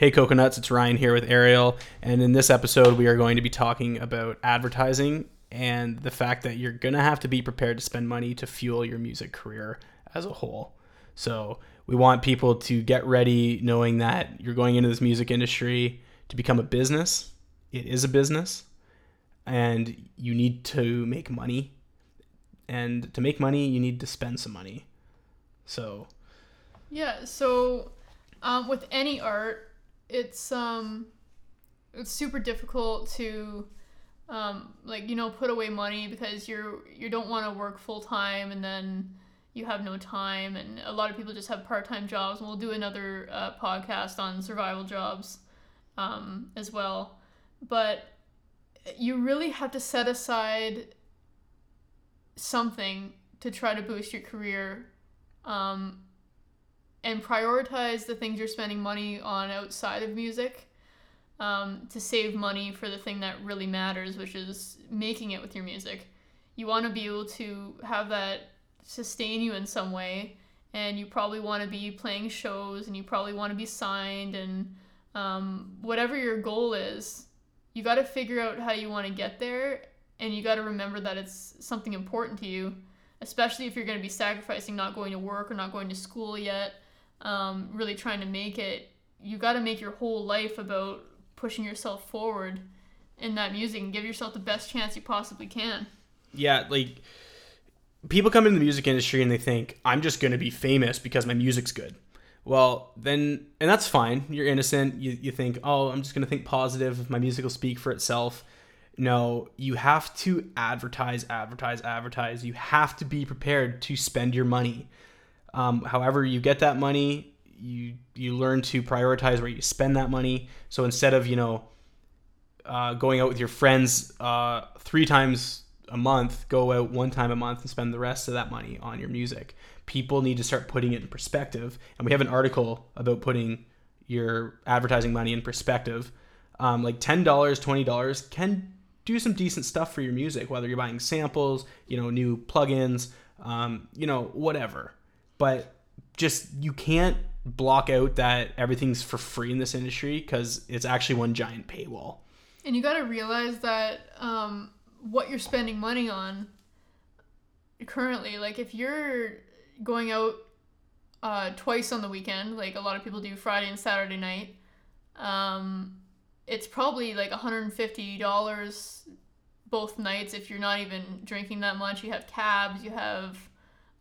Hey Coconuts, it's Ryan here with Ariel, and in this episode, we are going to be talking about advertising and the fact that you're going to have to be prepared to spend money to fuel your music career as a whole. So, we want people to get ready knowing that you're going into this music industry to become a business. It is a business, and you need to make money. And to make money, you need to spend some money. So, Yeah, so um, with any art, it's um, it's super difficult to um, like you know put away money because you're you don't want to work full time and then you have no time and a lot of people just have part time jobs. And we'll do another uh, podcast on survival jobs um, as well, but you really have to set aside something to try to boost your career um, and prioritize the things you're spending money on outside of music um, to save money for the thing that really matters, which is making it with your music. You want to be able to have that sustain you in some way, and you probably want to be playing shows, and you probably want to be signed, and um, whatever your goal is, you got to figure out how you want to get there, and you got to remember that it's something important to you, especially if you're going to be sacrificing not going to work or not going to school yet um, really trying to make it, you got to make your whole life about pushing yourself forward in that music and give yourself the best chance you possibly can. yeah, like people come into the music industry and they think I'm just going to be famous because my music's good. Well, then, and that's fine. You're innocent. You, you think, oh, I'm just going to think positive. My music will speak for itself. No, you have to advertise, advertise, advertise. You have to be prepared to spend your money. Um, however, you get that money, you you learn to prioritize where you spend that money. So instead of you know uh, going out with your friends uh, three times a month, go out one time a month and spend the rest of that money on your music. People need to start putting it in perspective, and we have an article about putting your advertising money in perspective. Um, like ten dollars, twenty dollars can do some decent stuff for your music, whether you're buying samples, you know, new plugins, um, you know, whatever. But just you can't block out that everything's for free in this industry because it's actually one giant paywall. And you got to realize that um, what you're spending money on currently, like if you're going out uh, twice on the weekend, like a lot of people do Friday and Saturday night, um, it's probably like $150 both nights if you're not even drinking that much. You have cabs, you have.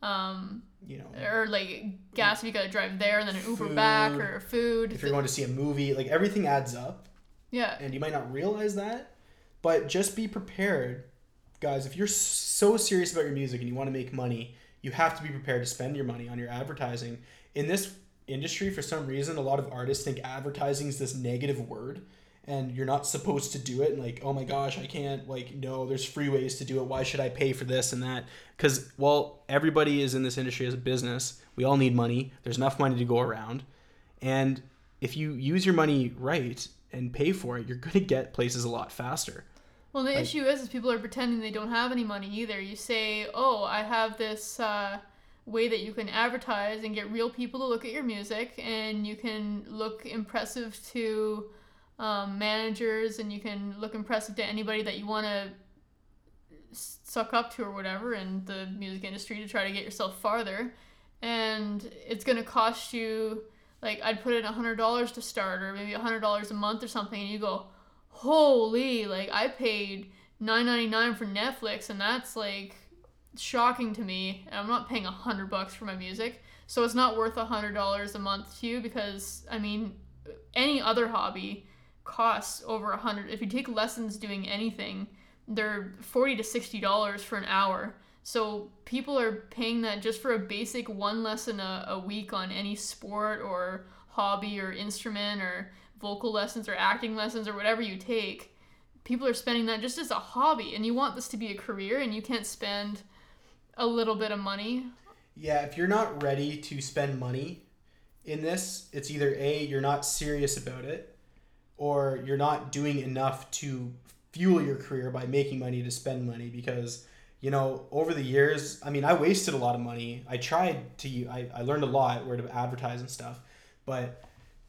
Um, You know, or like gas if you gotta drive there and then an Uber back or food. if you're going to see a movie, like everything adds up. yeah, and you might not realize that but just be prepared. Guys if you're so serious about your music and you want to make money you have to be prepared to spend your money on your advertising. In this industry for some reason a lot of artists think advertising is this negative word and you're not supposed to do it and like oh my gosh i can't like no there's free ways to do it. Why should i pay for this and that? Because well everybody is in this industry as a business. We all need money. There's enough money to go around. And if you use your money right and pay for it, you're going to get places a lot faster. Well, the Like- issue is, is people are pretending they don't have any money either. You say, "Oh, I have this uh, way that you can advertise and get real people to look at your music, and you can look impressive to um, managers, and you can look impressive to anybody that you want to suck up to or whatever in the music industry to try to get yourself farther." And it's gonna cost you, like, I'd put in a hundred dollars to start, or maybe a hundred dollars a month or something, and you go, holy like i paid 9.99 for netflix and that's like shocking to me and i'm not paying a hundred bucks for my music so it's not worth a hundred dollars a month to you because i mean any other hobby costs over a hundred if you take lessons doing anything they're 40 to 60 dollars for an hour. So people are paying that just for a basic one lesson a, a week on any sport or hobby or instrument or vocal lessons or acting lessons or whatever you take. People are spending that just as a hobby and you want this to be a career and you can't spend a little bit of money. Yeah, if you're not ready to spend money in this, it's either A, you're not serious about it, or you're not doing enough to fuel your career by making money to spend money because you know over the years i mean i wasted a lot of money i tried to I, I learned a lot where to advertise and stuff but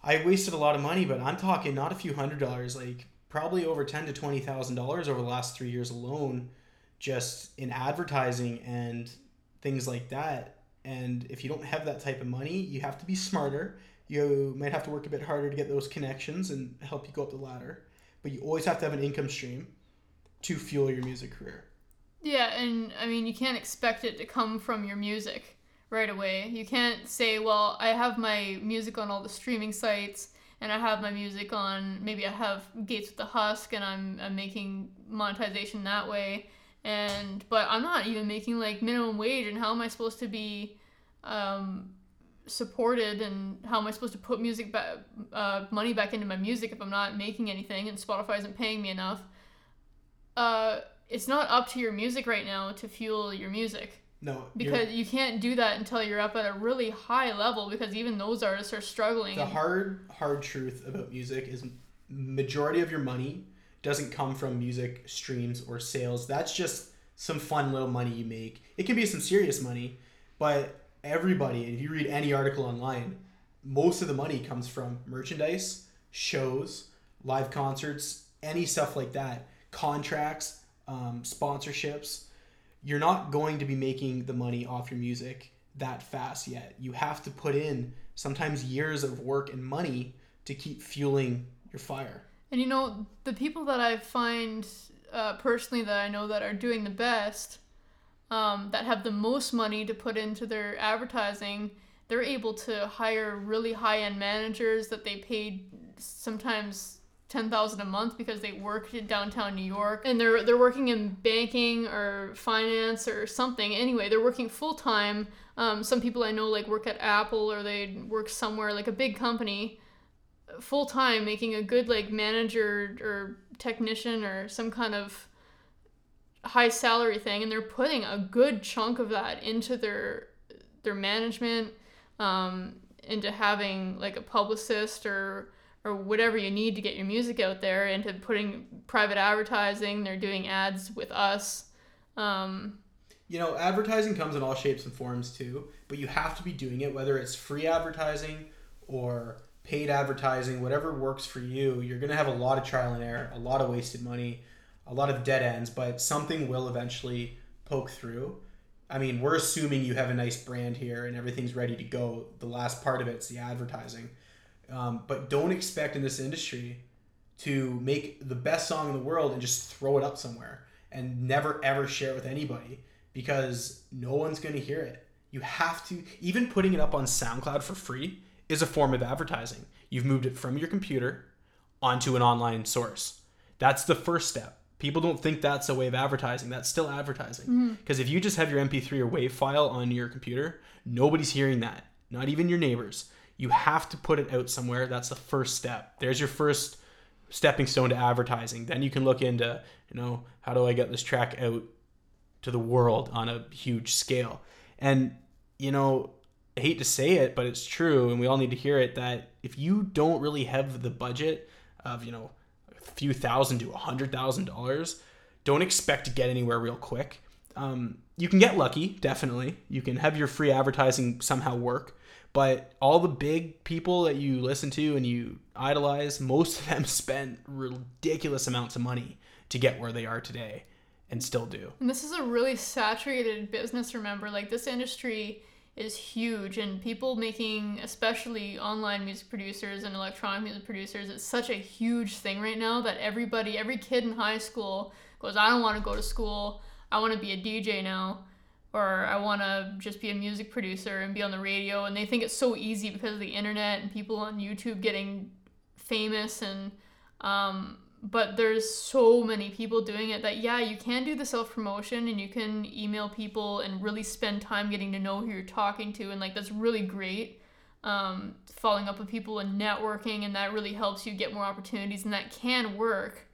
I wasted a lot of money, but I'm talking not a few hundred dollars, like probably over ten to twenty thousand dollars over the last three years alone, just in advertising and things like that. And if you don't have that type of money, you have to be smarter. You might have to work a bit harder to get those connections and help you go up the ladder. But you always have to have an income stream to fuel your music career. Yeah, and I mean, you can't expect it to come from your music right away. You can't say, well, I have my music on all the streaming sites and I have my music on, maybe I have Gates with the Husk and I'm, I'm making monetization that way. And, but I'm not even making like minimum wage and how am I supposed to be, um, supported and how am I supposed to put music back, uh, money back into my music if I'm not making anything and Spotify isn't paying me enough. Uh, it's not up to your music right now to fuel your music. No, because you can't do that until you're up at a really high level because even those artists are struggling. The hard hard truth about music is majority of your money doesn't come from music streams or sales. That's just some fun little money you make. It can be some serious money, but everybody, if you read any article online, most of the money comes from merchandise, shows, live concerts, any stuff like that, contracts, um, sponsorships you're not going to be making the money off your music that fast yet. You have to put in sometimes years of work and money to keep fueling your fire. And you know, the people that I find uh, personally that I know that are doing the best, um, that have the most money to put into their advertising, they're able to hire really high end managers that they paid sometimes ten thousand a month because they work in downtown New York and they're they're working in banking or finance or something. Anyway, they're working full time. Um, some people I know like work at Apple or they work somewhere like a big company full time making a good like manager or technician or some kind of high salary thing and they're putting a good chunk of that into their their management um, into having like a publicist or or whatever you need to get your music out there into putting private advertising. They're doing ads with us. Um, you know, advertising comes in all shapes and forms too, but you have to be doing it, whether it's free advertising or paid advertising, whatever works for you. You're going to have a lot of trial and error, a lot of wasted money, a lot of dead ends, but something will eventually poke through. I mean, we're assuming you have a nice brand here and everything's ready to go. The last part of it's the advertising. Um, but don't expect in this industry to make the best song in the world and just throw it up somewhere and never ever share it with anybody because no one's going to hear it. You have to, even putting it up on SoundCloud for free is a form of advertising. You've moved it from your computer onto an online source. That's the first step. People don't think that's a way of advertising. That's still advertising. Because mm-hmm. if you just have your MP3 or WAV file on your computer, nobody's hearing that. Not even your neighbors you have to put it out somewhere. That's the first step. There's your first stepping stone to advertising. Then you can look into, you know, how do I get this track out to the world on a huge scale? And, you know, I hate to say it, but it's true, and we all need to hear it that if you don't really have the budget of, you know, few thousand to a hundred thousand dollars, don't expect to get anywhere real quick. Um, you can get lucky, definitely. You can have your free advertising somehow work, but all the big people that you listen to and you idolize, most of them spent ridiculous amounts of money to get where they are today and still do. And this is a really saturated business, remember? Like, this industry is huge, and people making, especially online music producers and electronic music producers, it's such a huge thing right now that everybody, every kid in high school goes, I don't want to go to school, I want to be a DJ now or I want to just be a music producer and be on the radio. And they think it's so easy because of the internet and people on YouTube getting famous. And, um, but there's so many people doing it that, yeah, you can do the self promotion and you can email people and really spend time getting to know who you're talking to. And, like, that's really great. Um, following up with people and networking, and that really helps you get more opportunities, and that can work.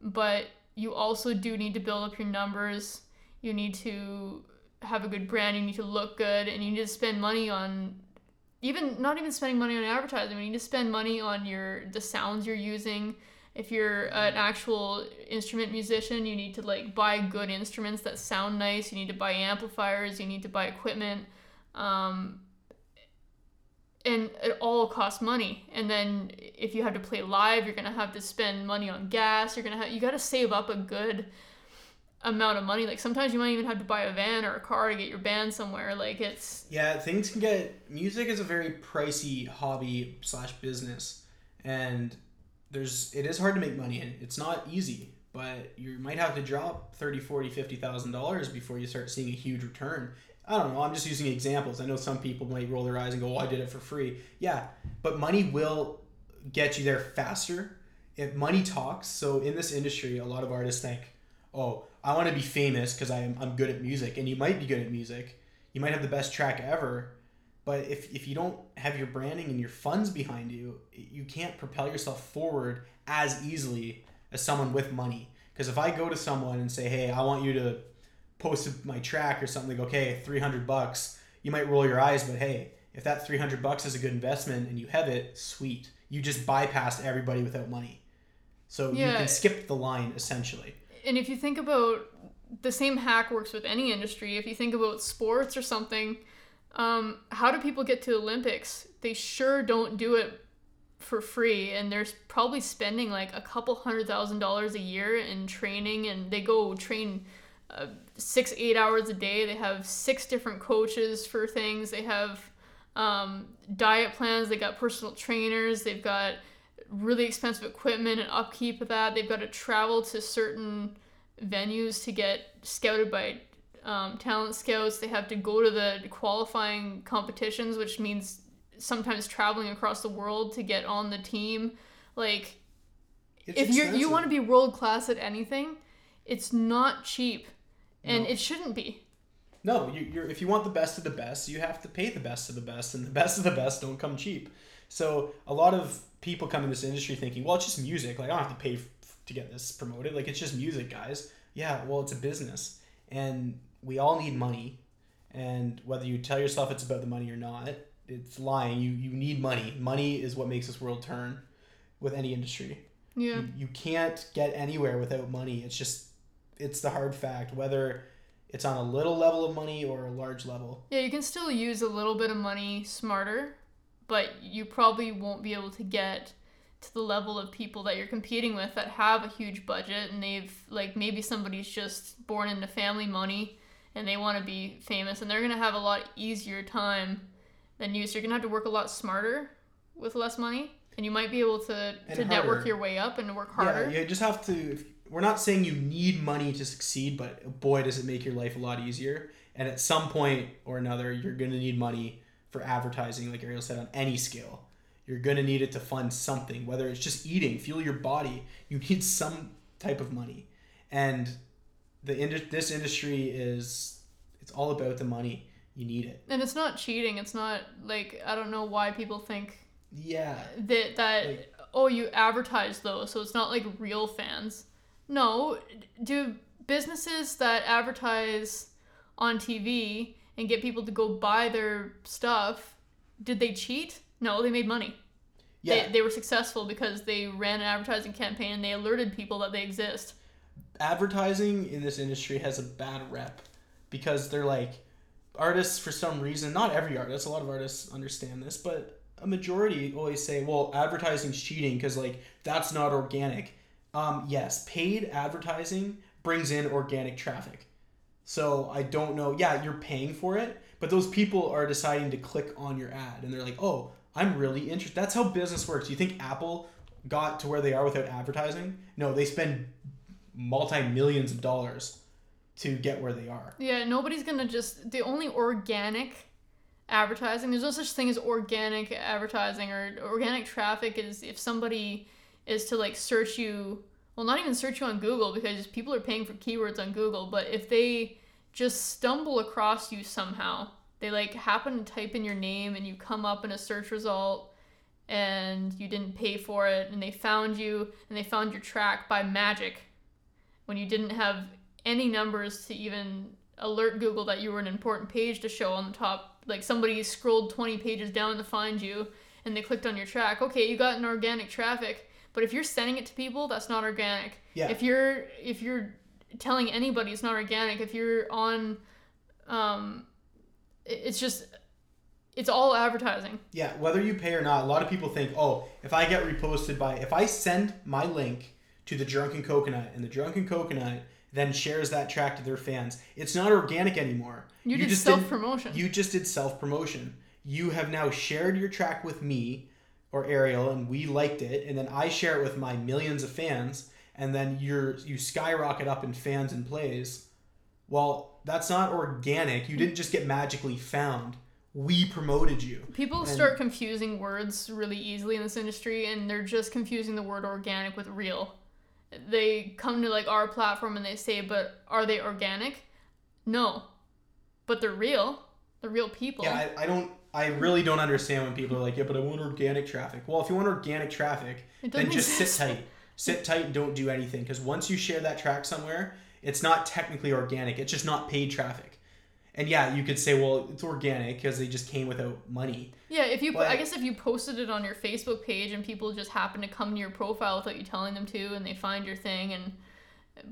But you also do need to build up your numbers. You need to have a good brand, you need to look good, and you need to spend money on even not even spending money on advertising. You need to spend money on your the sounds you're using. If you're an actual instrument musician, you need to like buy good instruments that sound nice. You need to buy amplifiers. You need to buy equipment. Um, and it all costs money. And then if you have to play live, you're gonna have to spend money on gas. You're gonna have you got to save up a good amount of money. Like sometimes you might even have to buy a van or a car to get your band somewhere. Like it's Yeah, things can get. Music is a very pricey hobby slash business, and there's it is hard to make money in. It's not easy, but you might have to drop 30, 40, 50,000 dollars before you start seeing a huge return. I don't know. I'm just using examples. I know some people might roll their eyes and go, "Oh, I did it for free." Yeah, but money will get you there faster if money talks. So in this industry, a lot of artists think, "Oh, I want to be famous because I'm I'm good at music," and you might be good at music. You might have the best track ever, but if, if you don't have your branding and your funds behind you, you can't propel yourself forward as easily as someone with money. Because if I go to someone and say, "Hey, I want you to post my track or something," like, "Okay, three hundred bucks," you might roll your eyes, but hey, if that three hundred bucks is a good investment and you have it, sweet. You just bypassed everybody without money, so you can skip the line essentially. and if you think about the same hack works with any industry if you think about sports or something um, how do people get to olympics? They sure don't do it for free and they're probably spending like a couple hundred thousand dollars a year in training and they go train uh, six eight hours a day. They have six different coaches for things. They have um, diet plans. They got personal trainers. They've got really expensive equipment and upkeep of that. They've got to travel to certain venues to get scouted by um, talent scouts they have to go to the qualifying competitions which means sometimes traveling across the world to get on the team like It's if you you want to be world class at anything it's not cheap and No. it shouldn't be No, you, you're if you want the best of the best, you have to pay the best of the best, and the best of the best don't come cheap. So a lot of people come in this industry thinking, well, it's just music. Like I don't have to pay f- to get this promoted. Like it's just music, guys. Yeah, well, it's a business, and we all need money. And whether you tell yourself it's about the money or not, it's lying. You you need money. Money is what makes this world turn. With any industry, yeah you, you can't get anywhere without money. It's just it's the hard fact. Whether it's on a little level of money or a large level. Yeah, you can still use a little bit of money smarter, but you probably won't be able to get to the level of people that you're competing with that have a huge budget and they've like maybe somebody's just born into family money and they want to be famous and they're going to have a lot easier time than you. So you're going to have to work a lot smarter with less money and you might be able to And to network your way up and to work harder. Yeah, you just have to. We're not saying you need money to succeed, but boy, does it make your life a lot easier. And at some point or another, you're going to need money for advertising, like Ariel said, on any scale. You're going to need it to fund something, whether it's just eating, fuel your body. You need some type of money. And the ind- this industry is it's all about the money. You need it. And it's not cheating. It's not like I don't know why people think Yeah. that that Like- oh you advertise though, so it's not like real fans no do businesses that advertise on tv and get people to go buy their stuff did they cheat no they made money Yeah. they, they were successful because they ran an advertising campaign and they alerted people that they exist advertising in this industry has a bad rep because they're like artists for some reason not every artist a lot of artists understand this but a majority always say well advertising's cheating because like that's not organic. Um, yes paid advertising brings in organic traffic. So i don't know yeah you're paying for it but those people are deciding to click on your ad and they're like oh i'm really interested that's how business works. You think apple got to where they are without advertising? No they spend multi millions of dollars to get where they are. Yeah, nobody's gonna just the only organic advertising. There's no such thing as organic advertising or organic traffic is if somebody is to like search you. Well, not even search you on Google because people are paying for keywords on Google. But if they just stumble across you somehow, they like happen to type in your name and you come up in a search result and you didn't pay for it and they found you and they found your track by magic when you didn't have any numbers to even alert Google that you were an important page to show on the top. Like somebody scrolled 20 pages down to find you and they clicked on your track. Okay, you got an organic traffic, but if you're sending it to people, that's not organic. Yeah. If you're if you're telling anybody it's not organic, if you're on um it's just it's all advertising. Yeah, whether you pay or not, a lot of people think, oh, if I get reposted by, if I send my link to the Drunken Coconut and the Drunken Coconut then shares that track to their fans, it's not organic anymore. You, did just self promotion. You just did self promotion. You have now shared your track with me or Ariel, and we liked it, and then I share it with my millions of fans, and then you're you skyrocket up in fans and plays. Well, that's not organic. You didn't just get magically found. We promoted you. People And- start confusing words really easily in this industry, and they're just confusing the word organic with real. They come to like our platform and they say, "But are they organic?" No, but they're real. They're real people. Yeah, I, I don't. I really don't understand when people are like, "Yeah, but I want organic traffic." Well, if you want organic traffic, then just exist. sit tight. Sit tight and don't do anything because once you share that track somewhere, it's not technically organic. It's just not paid traffic. And yeah, you could say, well, it's organic because they just came without money. Yeah, if you, But- I guess if you posted it on your Facebook page and people just happen to come to your profile without you telling them to, and they find your thing, and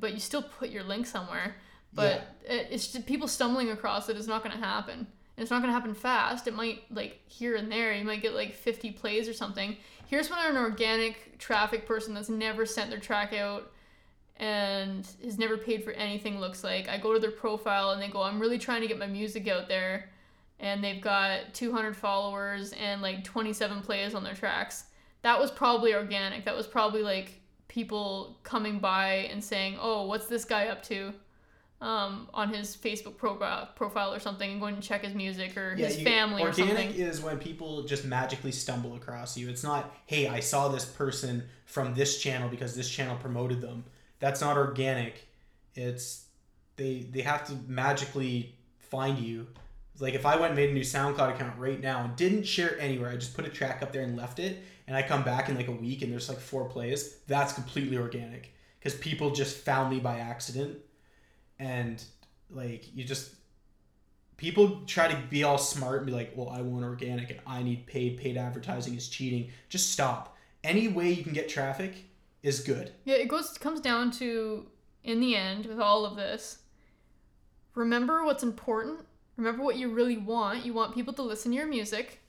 but you still put your link somewhere, but it, it's just people stumbling across it is not going to happen. And it's not going to happen fast. It might like here and there, you might get like 50 plays or something. Here's what an organic traffic person that's never sent their track out and has never paid for anything looks like. I go to their profile and they go, I'm really trying to get my music out there. And they've got 200 followers and like 27 plays on their tracks. That was probably organic. That was probably like people coming by and saying, Oh, what's this guy up to? Um, on his Facebook profile, profile or something, and going to check his music or his you- family or organic is when people just magically stumble across you. It's not, hey, I saw this person from this channel because this channel promoted them. That's not organic. It's they they have to magically find you. Like if I went and made a new SoundCloud account right now and didn't share it anywhere, I just put a track up there and left it, and I come back in like a week and there's like four plays. That's completely organic because people just found me by accident, and like you just people try to be all smart and be like, well, I want organic and I need paid. Paid advertising is cheating. Just stop. Any way you can get traffic is good. Yeah, it goes comes down to in the end with all of this. Remember what's important. Remember what you really want. You want people to listen to your music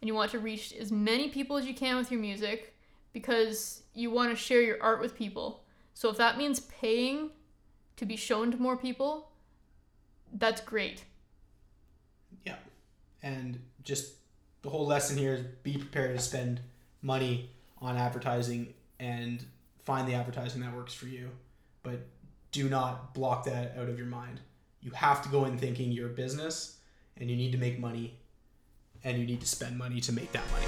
and you want to reach as many people as you can with your music because you want to share your art with people. So if that means paying to be shown to more people, that's great. Yeah. And just the whole lesson here is be prepared to spend money on advertising and find the advertising that works for you. But do not block that out of your mind. You have to go in thinking you're a business and you need to make money and you need to spend money to make that money.